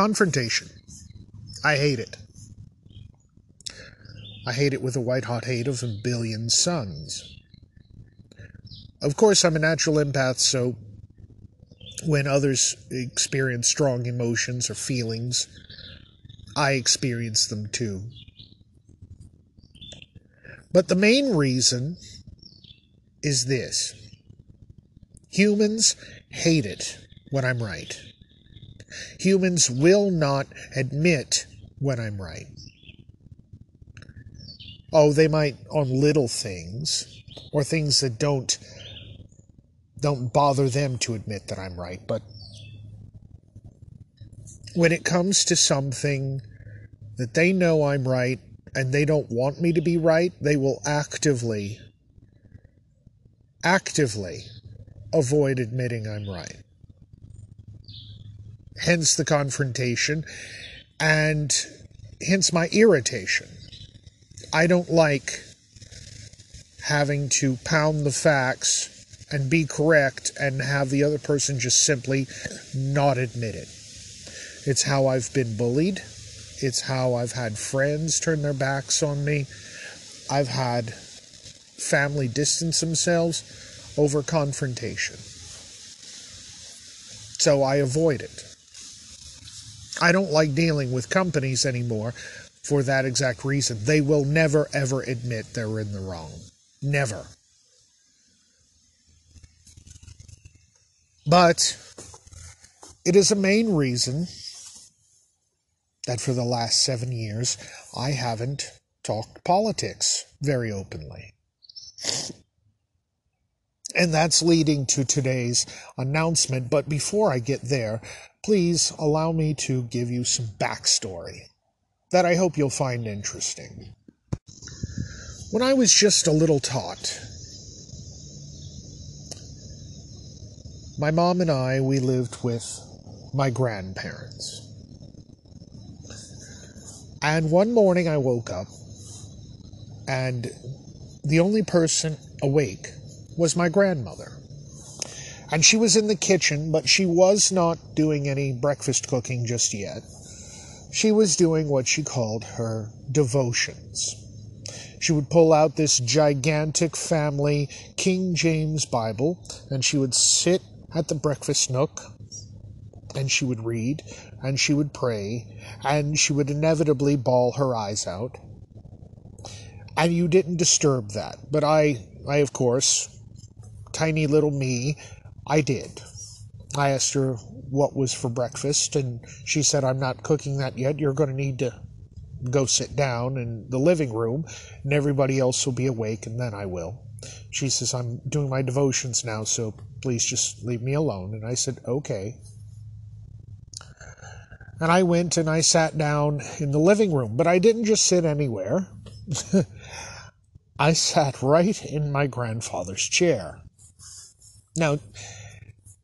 Confrontation. I hate it. I hate it with a white hot hate of a billion suns. Of course, I'm a natural empath, so when others experience strong emotions or feelings, I experience them too. But the main reason is this humans hate it when I'm right. Humans will not admit when I'm right. Oh, they might on little things or things that don't don't bother them to admit that I'm right, but when it comes to something that they know I'm right and they don't want me to be right, they will actively actively avoid admitting I'm right. Hence the confrontation and hence my irritation. I don't like having to pound the facts and be correct and have the other person just simply not admit it. It's how I've been bullied. It's how I've had friends turn their backs on me. I've had family distance themselves over confrontation. So I avoid it. I don't like dealing with companies anymore for that exact reason. They will never, ever admit they're in the wrong. Never. But it is a main reason that for the last seven years I haven't talked politics very openly. And that's leading to today's announcement. But before I get there, please allow me to give you some backstory that I hope you'll find interesting. When I was just a little tot, my mom and I, we lived with my grandparents. And one morning I woke up, and the only person awake was my grandmother. And she was in the kitchen, but she was not doing any breakfast cooking just yet. She was doing what she called her devotions. She would pull out this gigantic family King James Bible and she would sit at the breakfast nook and she would read and she would pray and she would inevitably bawl her eyes out. And you didn't disturb that. But I, I of course, tiny little me, I did. I asked her what was for breakfast, and she said, I'm not cooking that yet. You're going to need to go sit down in the living room, and everybody else will be awake, and then I will. She says, I'm doing my devotions now, so please just leave me alone. And I said, okay. And I went and I sat down in the living room, but I didn't just sit anywhere. I sat right in my grandfather's chair. Now,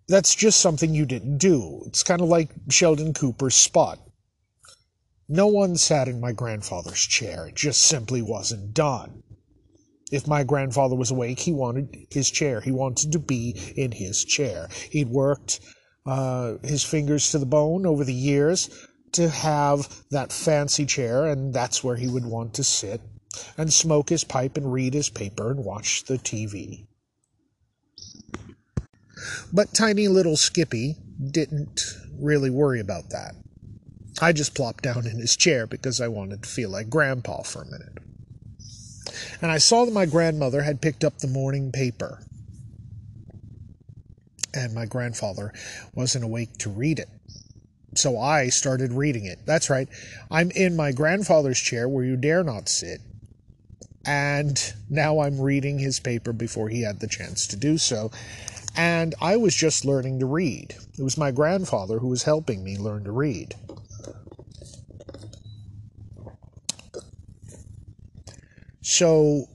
that's just something you didn't do. It's kind of like Sheldon Cooper's spot. No one sat in my grandfather's chair. It just simply wasn't done. If my grandfather was awake, he wanted his chair. He wanted to be in his chair. He'd worked uh, his fingers to the bone over the years to have that fancy chair, and that's where he would want to sit and smoke his pipe and read his paper and watch the TV. But tiny little Skippy didn't really worry about that. I just plopped down in his chair because I wanted to feel like Grandpa for a minute. And I saw that my grandmother had picked up the morning paper. And my grandfather wasn't awake to read it. So I started reading it. That's right. I'm in my grandfather's chair where you dare not sit. And now I'm reading his paper before he had the chance to do so and I was just learning to read. It was my grandfather who was helping me learn to read. So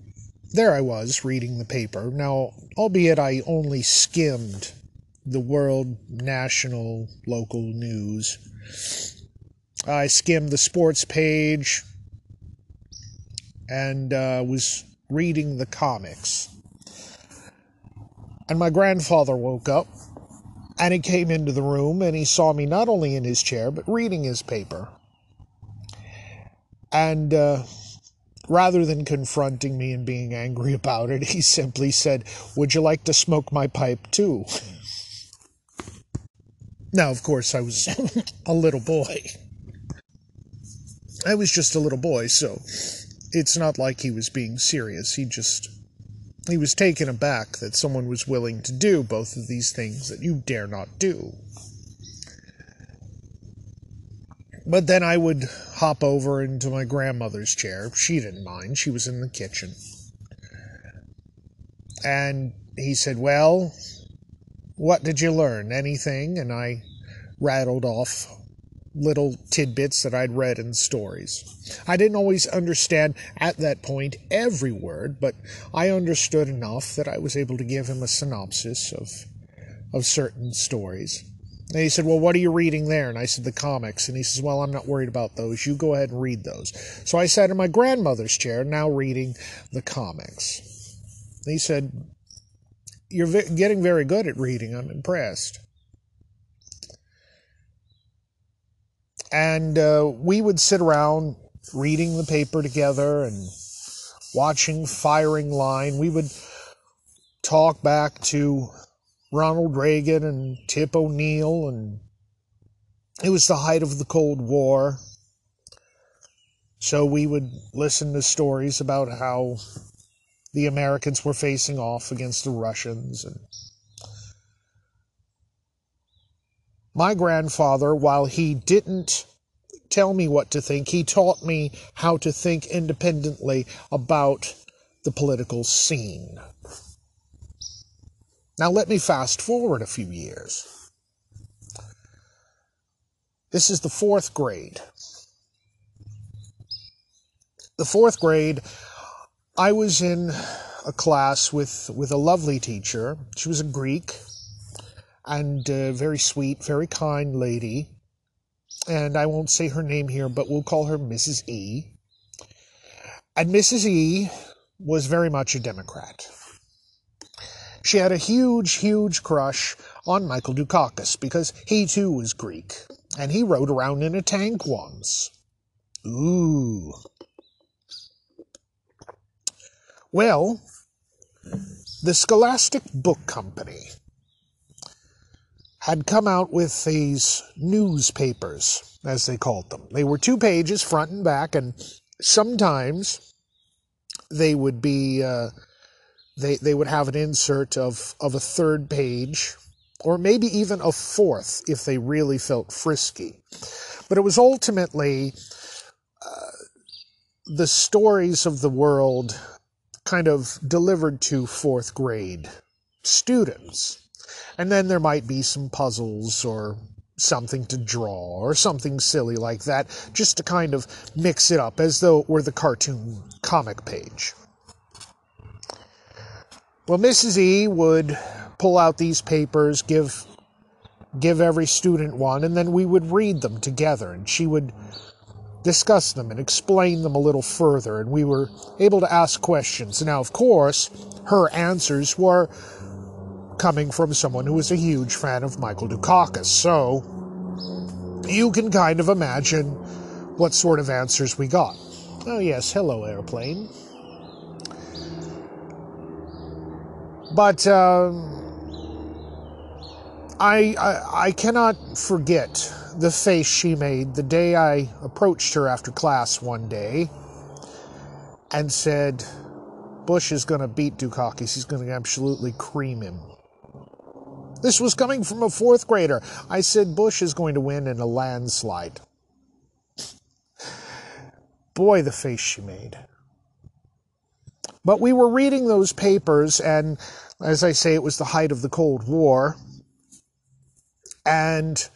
there I was reading the paper. Now, albeit I only skimmed the world, national, local news, I skimmed the sports page and uh, was reading the comics. And my grandfather woke up And he came into the room and he saw me not only in his chair, but reading his paper. And uh, rather than confronting me and being angry about it, he simply said, Would you like to smoke my pipe too? Now, of course, I was a little boy. I was just a little boy, so it's not like he was being serious. He just he was taken aback that someone was willing to do both of these things that you dare not do. But then I would hop over into my grandmother's chair. She didn't mind, she was in the kitchen. And he said, Well, what did you learn? Anything? And I rattled off little tidbits that I'd read in stories. I didn't always understand at that point every word, but I understood enough that I was able to give him a synopsis of of certain stories. And he said, Well, what are you reading there? And I said, The comics. And he says, Well, I'm not worried about those. You go ahead and read those. So I sat in my grandmother's chair, now reading the comics. And he said, You're getting very good at reading. I'm impressed. And uh, we would sit around reading the paper together and watching firing line. We would talk back to Ronald Reagan and Tip O'Neill, and it was the height of the Cold War. So we would listen to stories about how the Americans were facing off against the Russians and my grandfather, while he didn't tell me what to think, he taught me how to think independently about the political scene. Now, let me fast forward a few years. This is the fourth grade. The fourth grade, I was in a class with, with a lovely teacher. She was a Greek and very sweet, very kind lady. And I won't say her name here, but we'll call her Mrs. E. And Mrs. E was very much a Democrat. She had a huge, huge crush on Michael Dukakis because he too was Greek, and he rode around in a tank once. Ooh. Well, the Scholastic Book Company had come out with these newspapers, as they called them. They were two pages, front and back, and sometimes they would be uh, they they would have an insert of of a third page, or maybe even a fourth if they really felt frisky. But it was ultimately uh, the stories of the world kind of delivered to fourth grade students and then there might be some puzzles or something to draw or something silly like that, just to kind of mix it up as though it were the cartoon comic page. Well, Mrs. E would pull out these papers, give give every student one, and then we would read them together, and she would discuss them and explain them a little further, and we were able to ask questions. Now, of course, her answers were coming from someone who is a huge fan of Michael Dukakis. So you can kind of imagine what sort of answers we got. Oh, yes, hello, airplane. But uh, I, I, I cannot forget the face she made the day I approached her after class one day and said, Bush is going to beat Dukakis. He's going to absolutely cream him. This was coming from a fourth grader. I said Bush is going to win in a landslide. Boy, the face she made. But we were reading those papers, and as I say, it was the height of the Cold War. And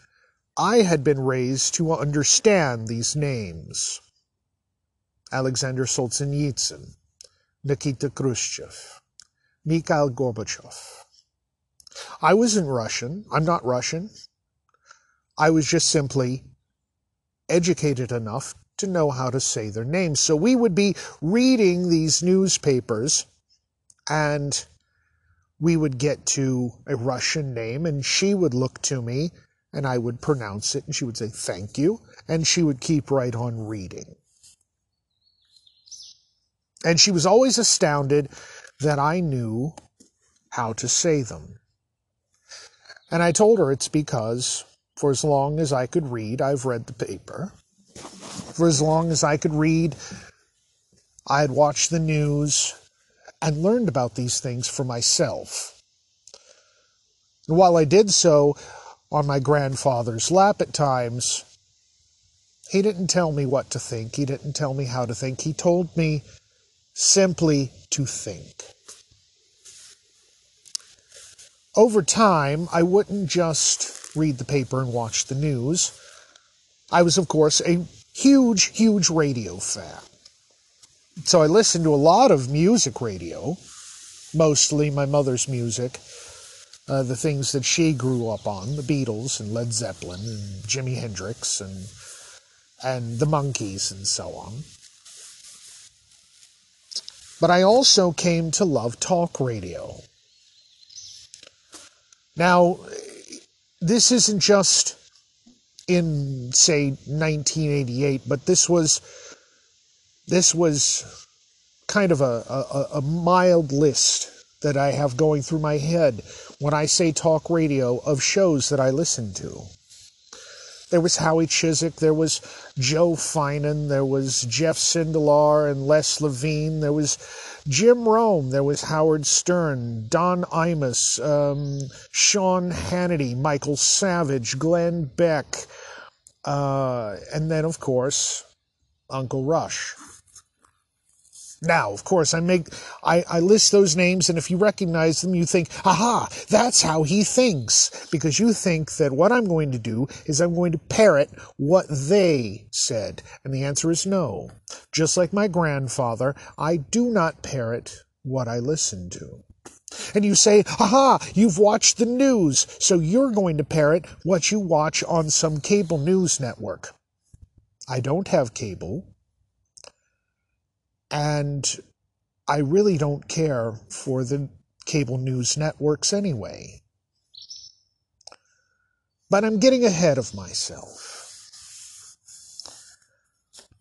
I had been raised to understand these names Alexander Solzhenitsyn, Nikita Khrushchev, Mikhail Gorbachev. I wasn't Russian. I'm not Russian. I was just simply educated enough to know how to say their names. So we would be reading these newspapers and we would get to a Russian name and she would look to me and I would pronounce it and she would say thank you and she would keep right on reading. And she was always astounded that I knew how to say them. And I told her it's because for as long as I could read, I've read the paper. For as long as I could read, I had watched the news and learned about these things for myself. And while I did so on my grandfather's lap at times, he didn't tell me what to think. He didn't tell me how to think. He told me simply to think. Over time, I wouldn't just read the paper and watch the news. I was, of course, a huge, huge radio fan. So I listened to a lot of music radio, mostly my mother's music, uh, the things that she grew up on, the Beatles and Led Zeppelin and Jimi Hendrix and and the Monkees and so on. But I also came to love talk radio. Now, this isn't just in say 1988, but this was this was kind of a, a, a mild list that I have going through my head when I say talk radio of shows that I listen to. There was Howie Chizek, there was Joe Finan, there was Jeff Sindelar and Les Levine, there was Jim Rome, there was Howard Stern, Don Imus, um, Sean Hannity, Michael Savage, Glenn Beck, uh, and then, of course, Uncle Rush. Now, of course, I make I, I list those names, and if you recognize them, you think, aha, that's how he thinks. Because you think that what I'm going to do is I'm going to parrot what they said. And the answer is no. Just like my grandfather, I do not parrot what I listen to. And you say, aha, you've watched the news, so you're going to parrot what you watch on some cable news network. I don't have cable. And I really don't care for the cable news networks anyway. But I'm getting ahead of myself.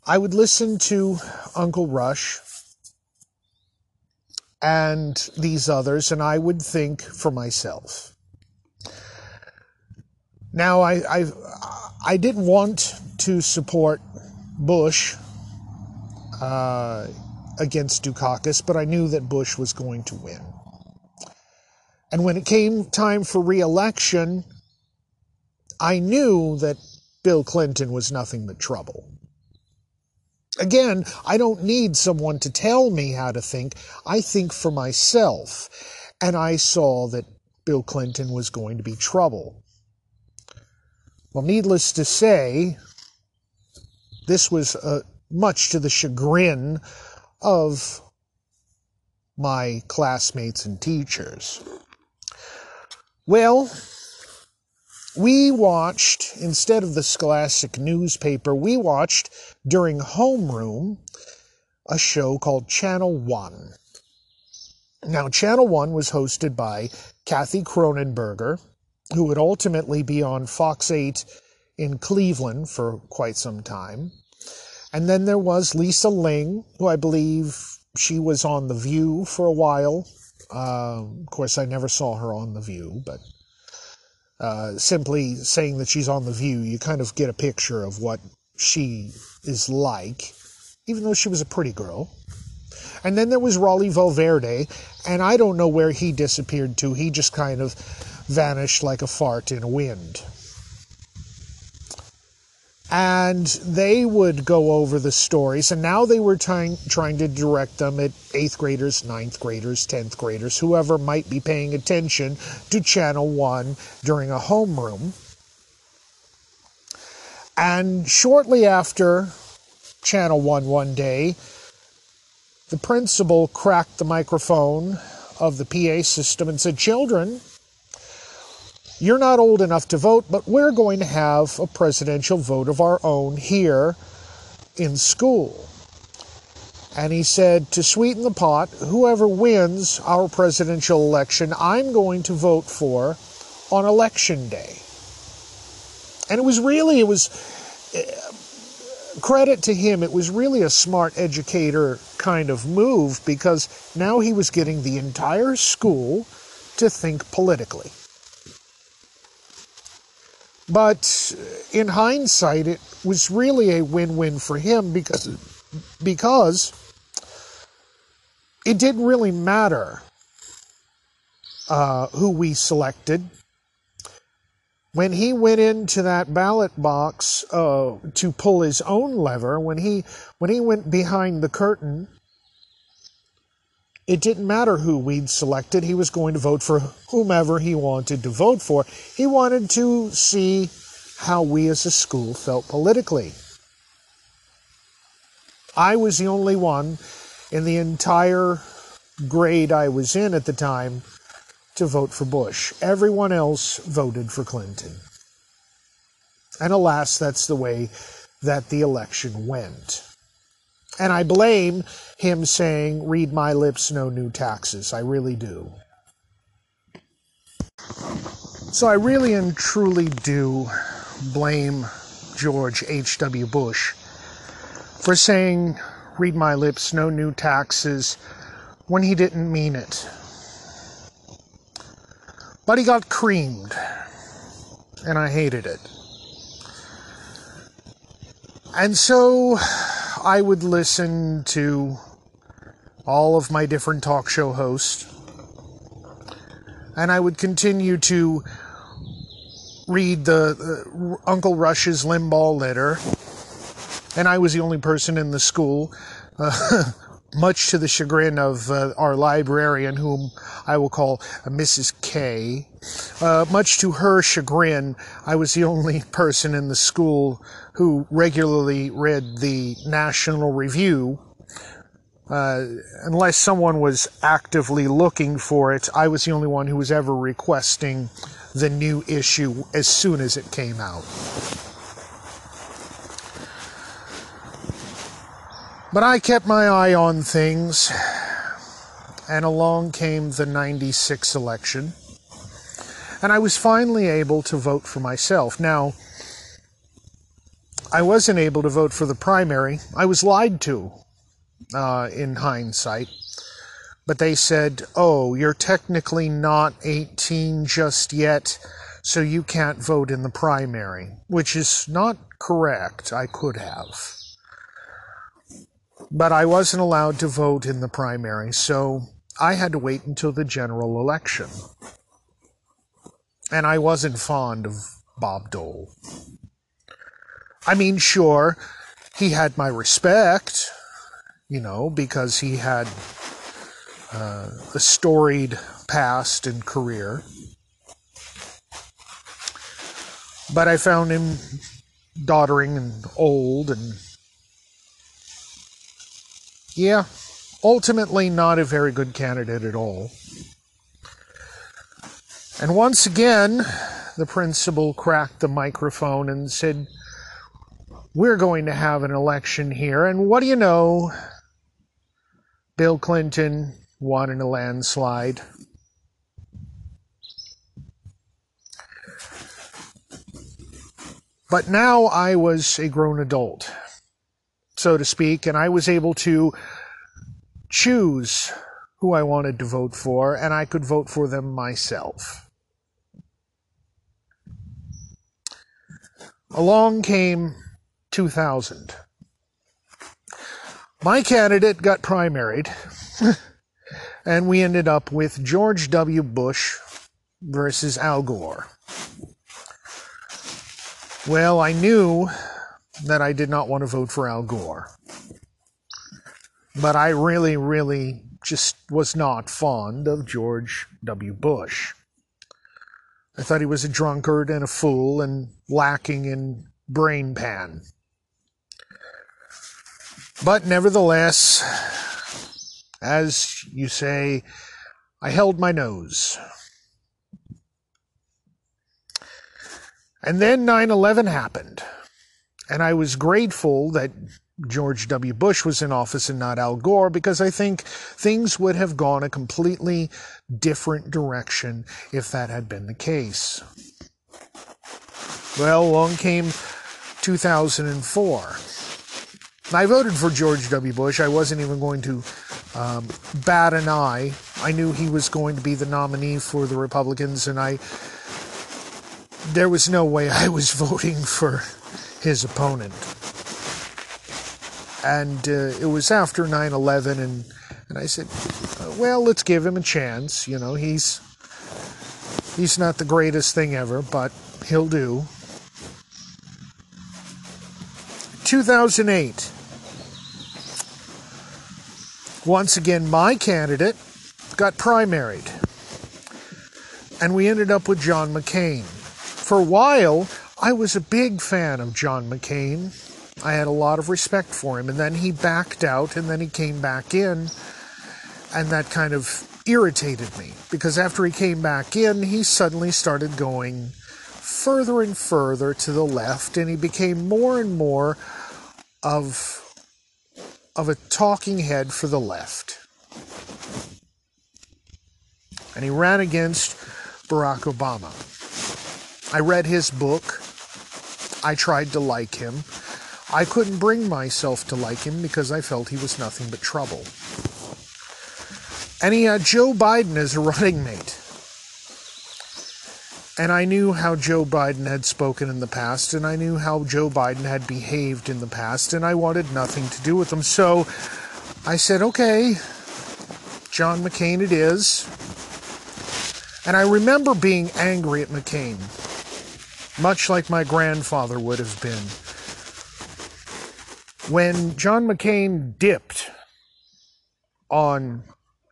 I would listen to Uncle Rush and these others, and I would think for myself. Now, I, I, I didn't want to support Bush uh, against Dukakis, but I knew that Bush was going to win. And when it came time for reelection, I knew that Bill Clinton was nothing but trouble. Again, I don't need someone to tell me how to think. I think for myself. And I saw that Bill Clinton was going to be trouble. Well, needless to say, this was a, much to the chagrin of my classmates and teachers. Well, we watched, instead of the Scholastic newspaper, we watched during homeroom a show called Channel One. Now, Channel One was hosted by Kathy Kronenberger, who would ultimately be on Fox 8 in Cleveland for quite some time. And then there was Lisa Ling, who I believe she was on The View for a while. Uh, of course, I never saw her on The View, but uh, simply saying that she's on The View, you kind of get a picture of what she is like, even though she was a pretty girl. And then there was Rawley Valverde, and I don't know where he disappeared to. He just kind of vanished like a fart in a wind and they would go over the stories. And now they were trying trying to direct them at eighth graders ninth graders tenth graders whoever might be paying attention to channel one during a homeroom. And shortly after channel one one day the principal cracked the microphone of the pa system and said children you're not old enough to vote, but we're going to have a presidential vote of our own here in school. And he said, to sweeten the pot, whoever wins our presidential election, I'm going to vote for on election day. And it was really, it was credit to him, it was really a smart educator kind of move because now he was getting the entire school to think politically. But in hindsight, it was really a win win for him because, because it didn't really matter uh, who we selected. When he went into that ballot box uh, to pull his own lever, when he when he went behind the curtain, it didn't matter who we'd selected. He was going to vote for whomever he wanted to vote for. He wanted to see how we as a school felt politically. I was the only one in the entire grade I was in at the time to vote for Bush. Everyone else voted for Clinton. And alas, that's the way that the election went. And I blame him saying, Read my lips, no new taxes. I really do. So I really and truly do blame George H.W. Bush for saying, Read my lips, no new taxes, when he didn't mean it. But he got creamed, and I hated it. And so I would listen to all of my different talk show hosts, and I would continue to read the uh, Uncle Rush's Limbaugh letter, and I was the only person in the school. Uh, much to the chagrin of uh, our librarian, whom I will call Mrs. K. Uh, much to her chagrin, I was the only person in the school who regularly read the National Review. Uh, unless someone was actively looking for it, I was the only one who was ever requesting the new issue as soon as it came out. But I kept my eye on things, and along came the 96 election, and I was finally able to vote for myself. Now, I wasn't able to vote for the primary. I was lied to uh, in hindsight. But they said, oh, you're technically not 18 just yet, so you can't vote in the primary, which is not correct. I could have. But I wasn't allowed to vote in the primary, so I had to wait until the general election. And I wasn't fond of Bob Dole. I mean, sure, he had my respect, you know, because he had uh, a storied past and career. But I found him doddering and old and yeah, ultimately not a very good candidate at all. And once again, the principal cracked the microphone and said, We're going to have an election here. And what do you know? Bill Clinton won in a landslide. But now I was a grown adult so to speak, and I was able to choose who I wanted to vote for, and I could vote for them myself. Along came 2000. My candidate got primaried, and we ended up with George W. Bush versus Al Gore. Well, I knew that I did not want to vote for Al Gore. But I really, really just was not fond of George W. Bush. I thought he was a drunkard and a fool and lacking in brain pan. But nevertheless, as you say, I held my nose. And then 9 11 happened. And I was grateful that George W. Bush was in office and not Al Gore because I think things would have gone a completely different direction if that had been the case. Well, along came 2004. I voted for George W. Bush. I wasn't even going to um, bat an eye. I knew he was going to be the nominee for the Republicans, and I there was no way I was voting for his opponent. And uh, it was after 9/11, and and I said, well, let's give him a chance. You know, he's he's not the greatest thing ever, but he'll do. 2008. Once again, my candidate got primaried. And we ended up with John McCain. For a while, I was a big fan of John McCain. I had a lot of respect for him. And then he backed out and then he came back in. And that kind of irritated me because after he came back in, he suddenly started going further and further to the left and he became more and more of of a talking head for the left. And he ran against Barack Obama. I read his book. I tried to like him. I couldn't bring myself to like him because I felt he was nothing but trouble. And he had Joe Biden as a running mate. And I knew how Joe Biden had spoken in the past, and I knew how Joe Biden had behaved in the past, and I wanted nothing to do with him. So I said, okay, John McCain it is. And I remember being angry at McCain, much like my grandfather would have been. When John McCain dipped on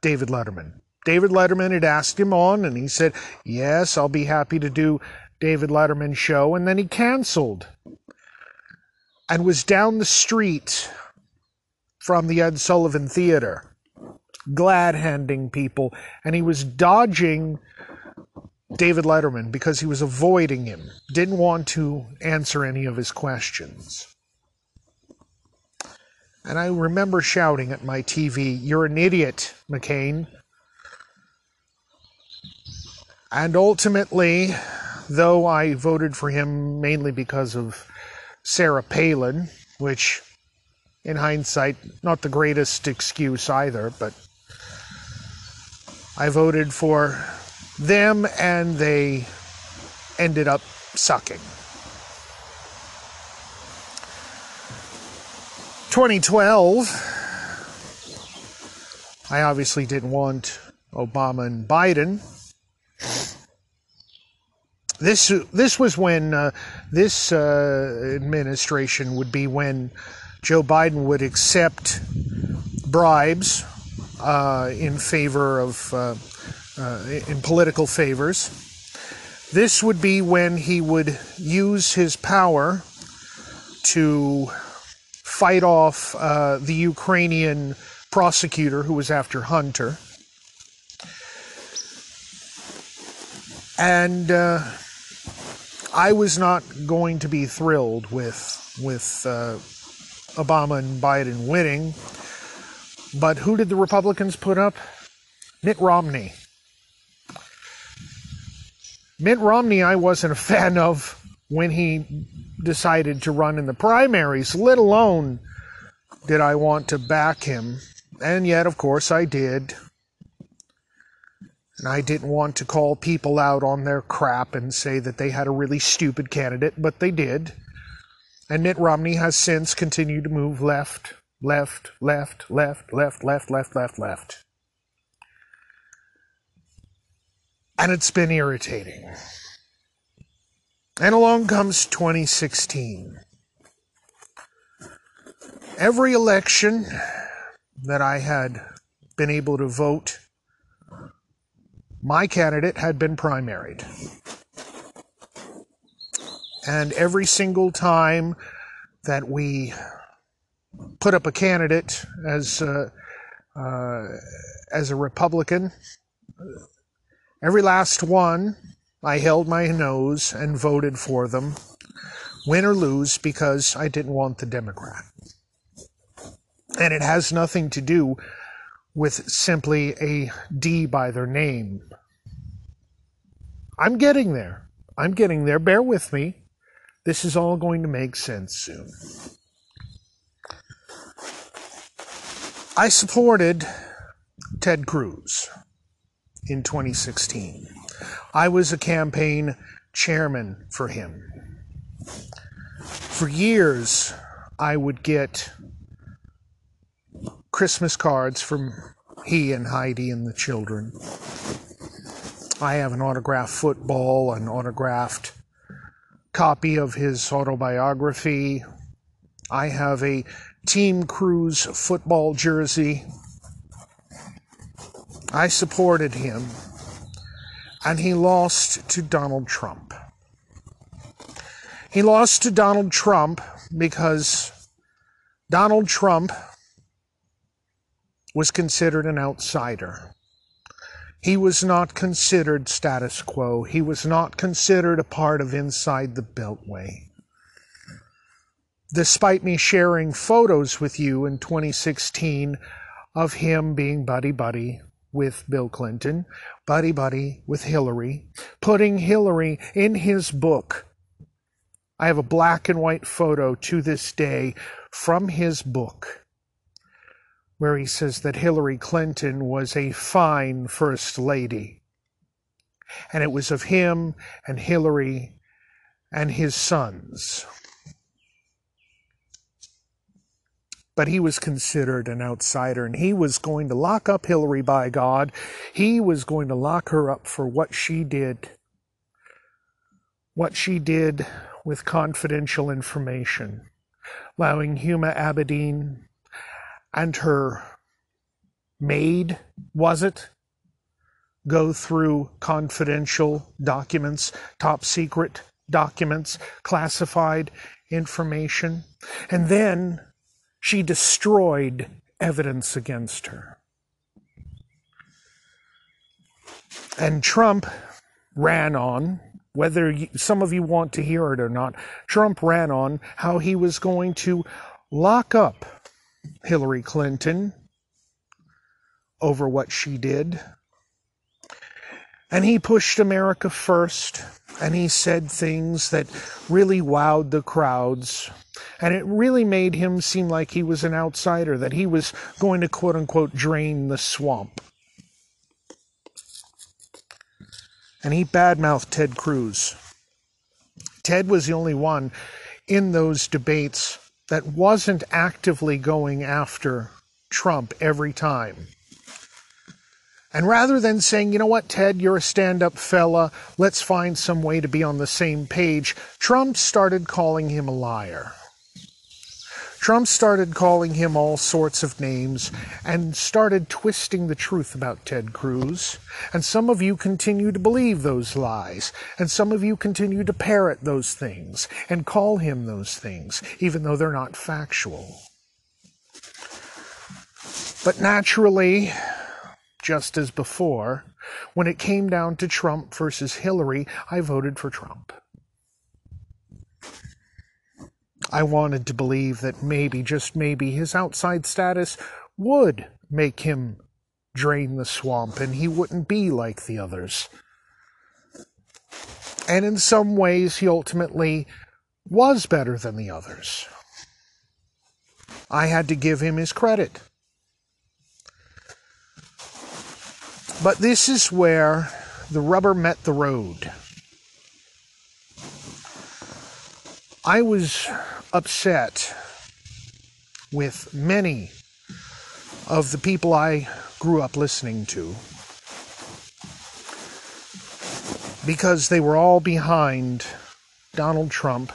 David Letterman. David Letterman had asked him on, and he said, Yes, I'll be happy to do David Letterman's show. And then he canceled and was down the street from the Ed Sullivan Theater, glad handing people. And he was dodging David Letterman because he was avoiding him, didn't want to answer any of his questions. And I remember shouting at my TV, You're an idiot, McCain. And ultimately, though I voted for him mainly because of Sarah Palin, which in hindsight, not the greatest excuse either, but I voted for them and they ended up sucking. 2012, I obviously didn't want Obama and Biden this this was when uh, this uh, administration would be when Joe Biden would accept bribes uh, in favor of uh, uh, in political favors. This would be when he would use his power to fight off uh, the Ukrainian prosecutor who was after Hunter. And I was not going to be thrilled with with uh, Obama and Biden winning, but who did the Republicans put up? Mitt Romney. Mitt Romney, I wasn't a fan of when he decided to run in the primaries, let alone did I want to back him. And yet, of course, I did. And I didn't want to call people out on their crap and say that they had a really stupid candidate, but they did. And Mitt Romney has since continued to move left, left, left, left, left, left, left, left, left. And it's been irritating. And along comes 2016. Every election that I had been able to vote my candidate had been primaried. And every single time that we put up a candidate as uh, uh, as a Republican, every last one, I held my nose and voted for them, win or lose, because I didn't want the Democrat. And it has nothing to do with simply a D by their name. I'm getting there. I'm getting there. Bear with me. This is all going to make sense soon. I supported Ted Cruz in 2016. I was a campaign chairman for him. For years, I would get Christmas cards from he and Heidi and the children. I have an autographed football, an autographed copy of his autobiography. I have a Team Cruz football jersey. I supported him, and he lost to Donald Trump. He lost to Donald Trump because Donald Trump was considered an outsider. He was not considered status quo. He was not considered a part of inside the Beltway despite me sharing photos with you in 2016 of him being buddy buddy with Bill Clinton, buddy buddy with Hillary, putting Hillary in his book. I have a black and white photo to this day from his book where he says that Hillary Clinton was a fine first lady. And it was of him and Hillary and his sons. But he was considered an outsider and he was going to lock up Hillary by God. He was going to lock her up for what she did. What she did with confidential information, allowing Huma Abedin and her maid, was it? Go through confidential documents, top secret documents, classified information. And then she destroyed evidence against her. And Trump ran on, whether some of you want to hear it or not, Trump ran on how he was going to lock up Hillary Clinton over what she did. And he pushed America first, and he said things that really wowed the crowds and it really made him seem like he was an outsider, that he was going to quote unquote drain the swamp. And he badmouthed Ted Cruz. Ted was the only one in those debates that wasn't actively going after Trump every time. And rather than saying, you know what, Ted, you're a stand up fella, let's find some way to be on the same page, Trump started calling him a liar. Trump started calling him all sorts of names and started twisting the truth about Ted Cruz. And some of you continue to believe those lies. And some of you continue to parrot those things and call him those things, even though they're not factual. But naturally, just as before, when it came down to Trump versus Hillary, I voted for Trump. I wanted to believe that maybe, just maybe, his outside status would make him drain the swamp and he wouldn't be like the others. And in some ways, he ultimately was better than the others. I had to give him his credit. But this is where the rubber met the road. I was upset with many of the people I grew up listening to because they were all behind Donald Trump,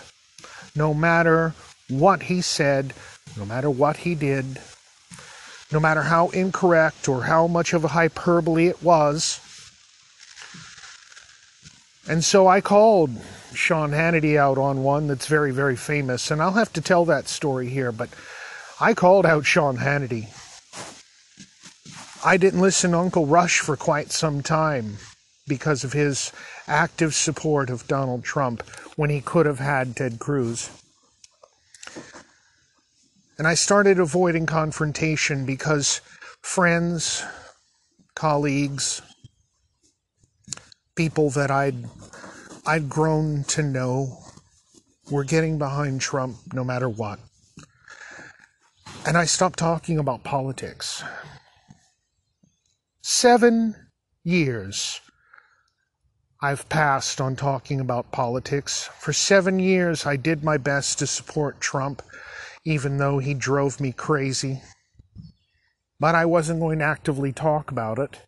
no matter what he said, no matter what he did, no matter how incorrect or how much of a hyperbole it was. And so I called Sean Hannity out on one that's very, very famous, and I'll have to tell that story here, but I called out Sean Hannity. I didn't listen to Uncle Rush for quite some time because of his active support of Donald Trump when he could have had Ted Cruz. And I started avoiding confrontation because friends, colleagues, people that I'd I'd grown to know we're getting behind Trump no matter what. And I stopped talking about politics. Seven years I've passed on talking about politics. For seven years, I did my best to support Trump, even though he drove me crazy. But I wasn't going to actively talk about it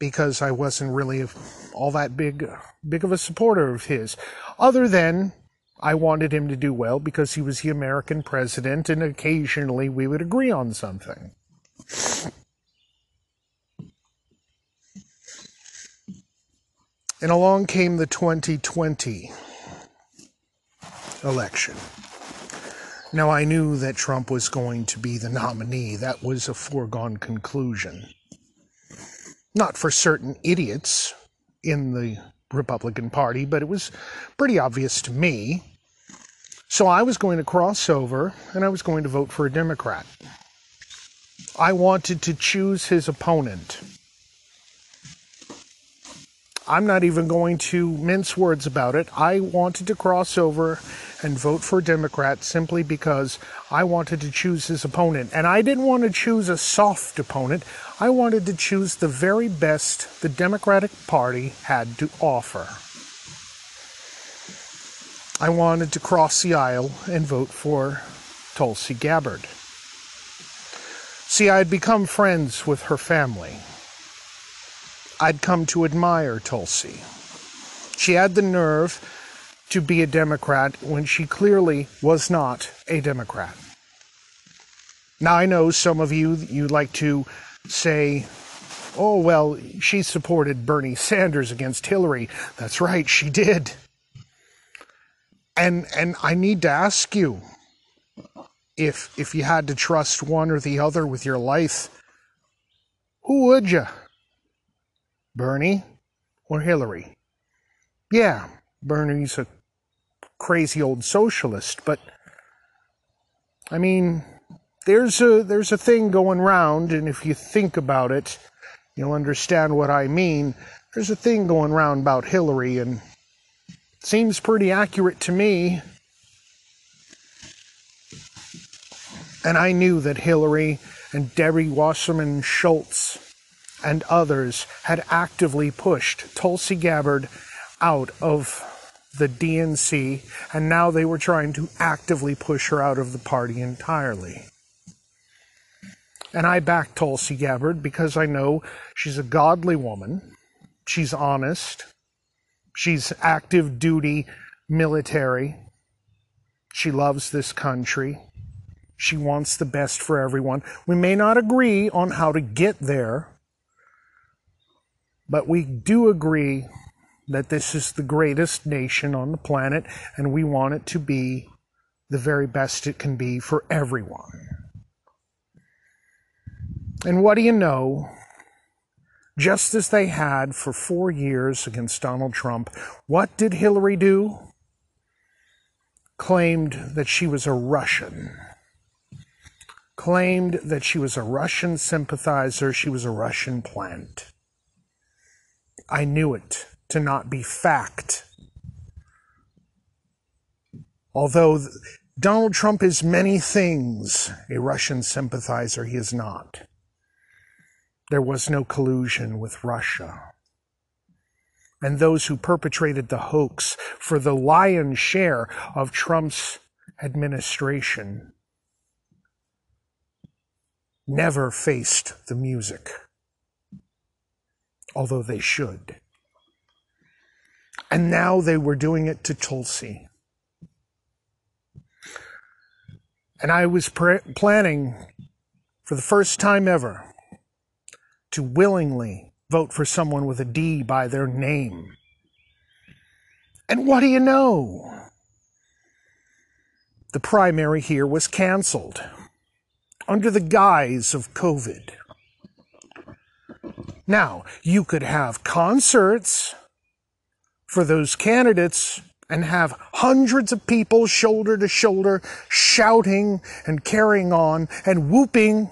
because I wasn't really all that big, big of a supporter of his. Other than I wanted him to do well because he was the American president, and occasionally we would agree on something. And along came the 2020 election. Now, I knew that Trump was going to be the nominee. That was a foregone conclusion. Not for certain idiots in the Republican Party, but it was pretty obvious to me. So I was going to cross over and I was going to vote for a Democrat. I wanted to choose his opponent. I'm not even going to mince words about it. I wanted to cross over and vote for a Democrat simply because I wanted to choose his opponent. And I didn't want to choose a soft opponent. I wanted to choose the very best the Democratic Party had to offer. I wanted to cross the aisle and vote for Tulsi Gabbard. See, I had become friends with her family. I'd come to admire Tulsi. She had the nerve to be a Democrat when she clearly was not a Democrat. Now, I know some of you, you like to say, oh, well, she supported Bernie Sanders against Hillary. That's right, she did. And, and I need to ask you if, if you had to trust one or the other with your life, who would you? Bernie or Hillary? Yeah, Bernie's a crazy old socialist, but I mean, there's a there's a thing going round, and if you think about it, you'll understand what I mean. There's a thing going round about Hillary, and seems pretty accurate to me. And I knew that Hillary and Debbie Wasserman Schultz and others had actively pushed Tulsi Gabbard out of the DNC, and now they were trying to actively push her out of the party entirely. And I back Tulsi Gabbard because I know she's a godly woman, she's honest, she's active duty military, she loves this country. She wants the best for everyone. We may not agree on how to get there, but we do agree that this is the greatest nation on the planet and we want it to be the very best it can be for everyone. And what do you know? Just as they had for four years against Donald Trump, what did Hillary do? Claimed that she was a Russian. Claimed that she was a Russian sympathizer, she was a Russian plant. I knew it to not be fact. Although Donald Trump is many things, a Russian sympathizer, he is not. There was no collusion with Russia. And those who perpetrated the hoax for the lion's share of Trump's administration never faced the music although they should. And now they were doing it to Tulsi. And I was planning for the first time ever to willingly vote for someone with a D by their name. And what do you know? The primary here was canceled under the guise of COVID. Now, you could have concerts for those candidates and have hundreds of people shoulder to shoulder shouting and carrying on and whooping.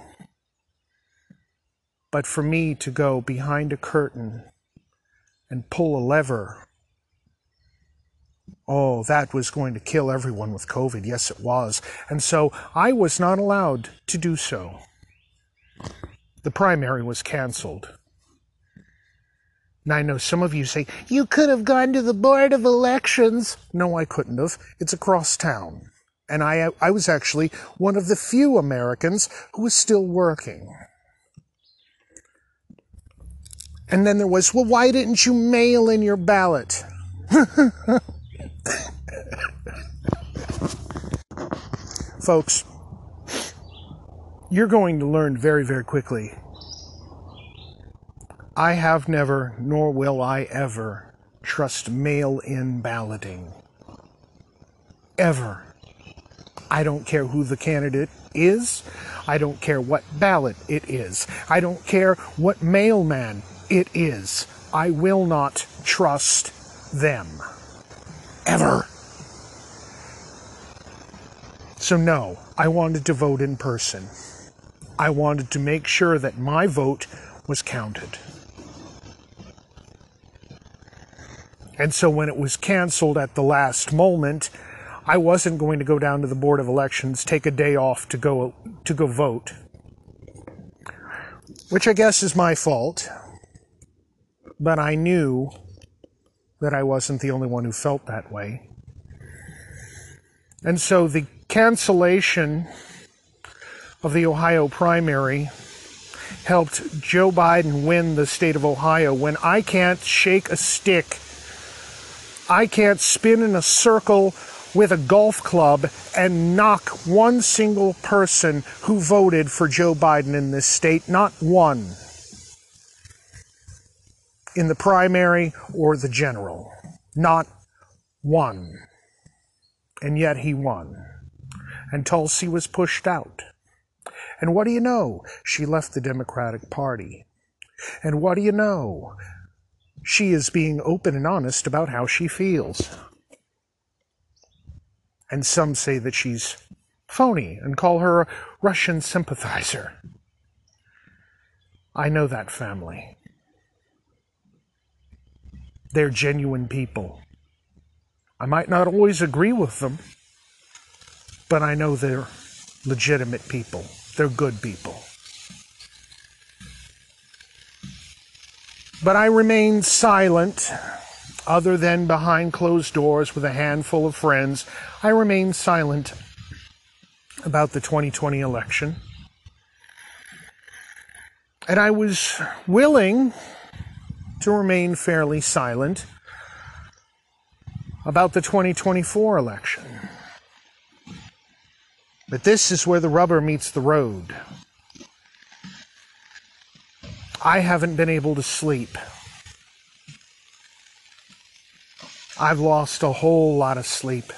But for me to go behind a curtain and pull a lever, oh, that was going to kill everyone with COVID. Yes, it was. And so I was not allowed to do so. The primary was canceled. Now, I know some of you say, you could have gone to the Board of Elections. No, I couldn't have. It's across town. And I, I was actually one of the few Americans who was still working. And then there was, well, why didn't you mail in your ballot? Folks, you're going to learn very, very quickly I have never, nor will I ever, trust mail in balloting. Ever. I don't care who the candidate is. I don't care what ballot it is. I don't care what mailman it is. I will not trust them. Ever. So, no, I wanted to vote in person. I wanted to make sure that my vote was counted. And so when it was canceled at the last moment, I wasn't going to go down to the Board of Elections, take a day off to go to go vote. Which I guess is my fault. But I knew that I wasn't the only one who felt that way. And so the cancellation of the Ohio primary helped Joe Biden win the state of Ohio when I can't shake a stick I can't spin in a circle with a golf club and knock one single person who voted for Joe Biden in this state, not one, in the primary or the general. Not one. And yet he won. And Tulsi was pushed out. And what do you know? She left the Democratic Party. And what do you know? She is being open and honest about how she feels. And some say that she's phony and call her a Russian sympathizer. I know that family. They're genuine people. I might not always agree with them, but I know they're legitimate people. They're good people. But I remained silent, other than behind closed doors with a handful of friends. I remained silent about the 2020 election. And I was willing to remain fairly silent about the 2024 election. But this is where the rubber meets the road. I haven't been able to sleep. I've lost a whole lot of sleep.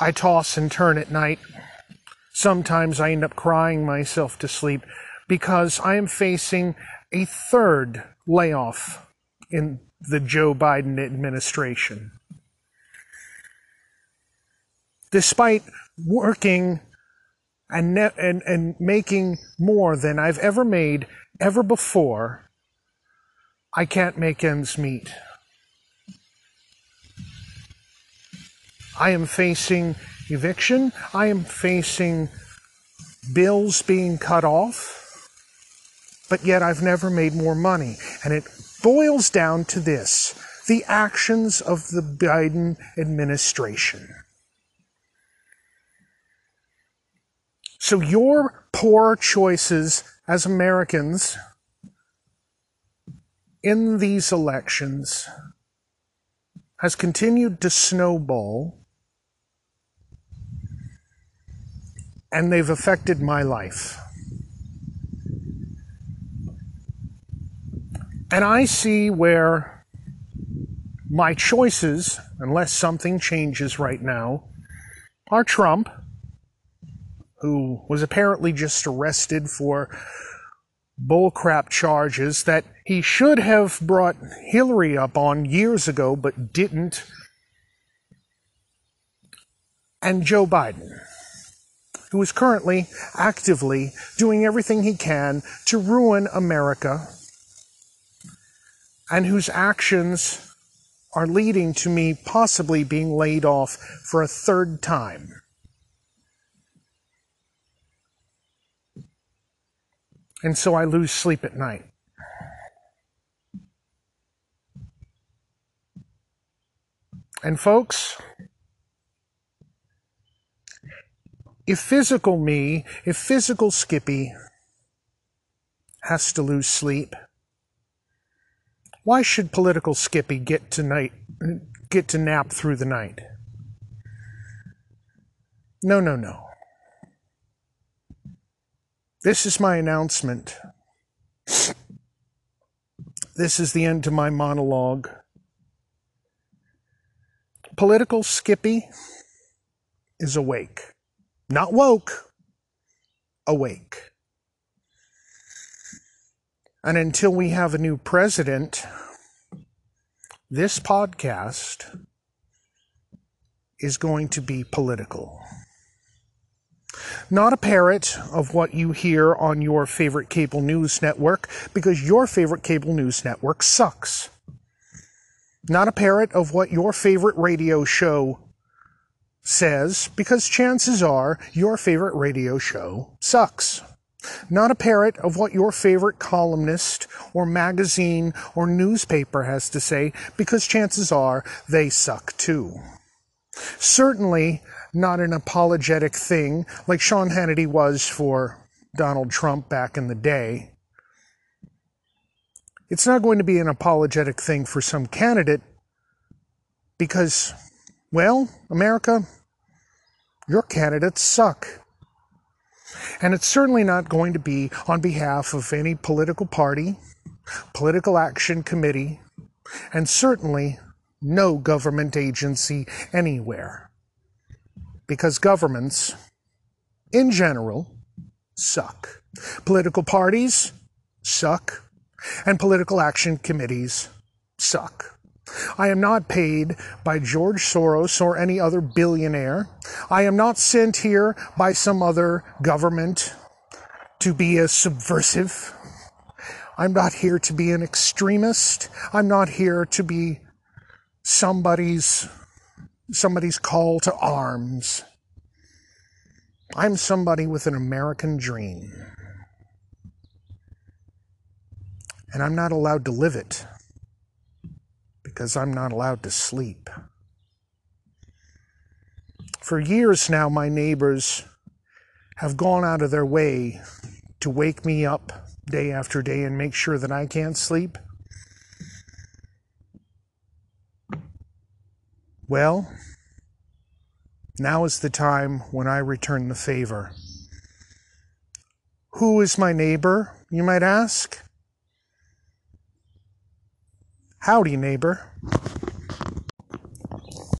I toss and turn at night. Sometimes I end up crying myself to sleep because I am facing a third layoff in the Joe Biden administration. Despite working and, ne- and, and making more than I've ever made ever before, I can't make ends meet. I am facing eviction. I am facing bills being cut off. But yet I've never made more money. And it boils down to this the actions of the Biden administration. So your poor choices as Americans in these elections has continued to snowball and they've affected my life. And I see where my choices, unless something changes right now, are Trump who was apparently just arrested for bullcrap charges that he should have brought Hillary up on years ago but didn't, and Joe Biden, who is currently actively doing everything he can to ruin America and whose actions are leading to me possibly being laid off for a third time. And so I lose sleep at night. And folks, if physical me, if physical Skippy has to lose sleep, why should political Skippy get to night get to nap through the night? No, no, no. This is my announcement. This is the end to my monologue. Political Skippy is awake. Not woke, awake. And until we have a new president, this podcast is going to be political. Not a parrot of what you hear on your favorite cable news network, because your favorite cable news network sucks. Not a parrot of what your favorite radio show says, because chances are your favorite radio show sucks. Not a parrot of what your favorite columnist or magazine or newspaper has to say, because chances are they suck too. Certainly not an apologetic thing like Sean Hannity was for Donald Trump back in the day. It's not going to be an apologetic thing for some candidate because, well, America, your candidates suck. And it's certainly not going to be on behalf of any political party, political action committee, and certainly no government agency anywhere. Because governments, in general, suck. Political parties suck. And political action committees suck. I am not paid by George Soros or any other billionaire. I am not sent here by some other government to be a subversive. I'm not here to be an extremist. I'm not here to be somebody's somebody's call to arms. I'm somebody with an American dream. And I'm not allowed to live it because I'm not allowed to sleep. For years now, my neighbors have gone out of their way to wake me up day after day and make sure that I can't sleep. Well, now is the time when I return the favor. Who is my neighbor, you might ask? Howdy, neighbor.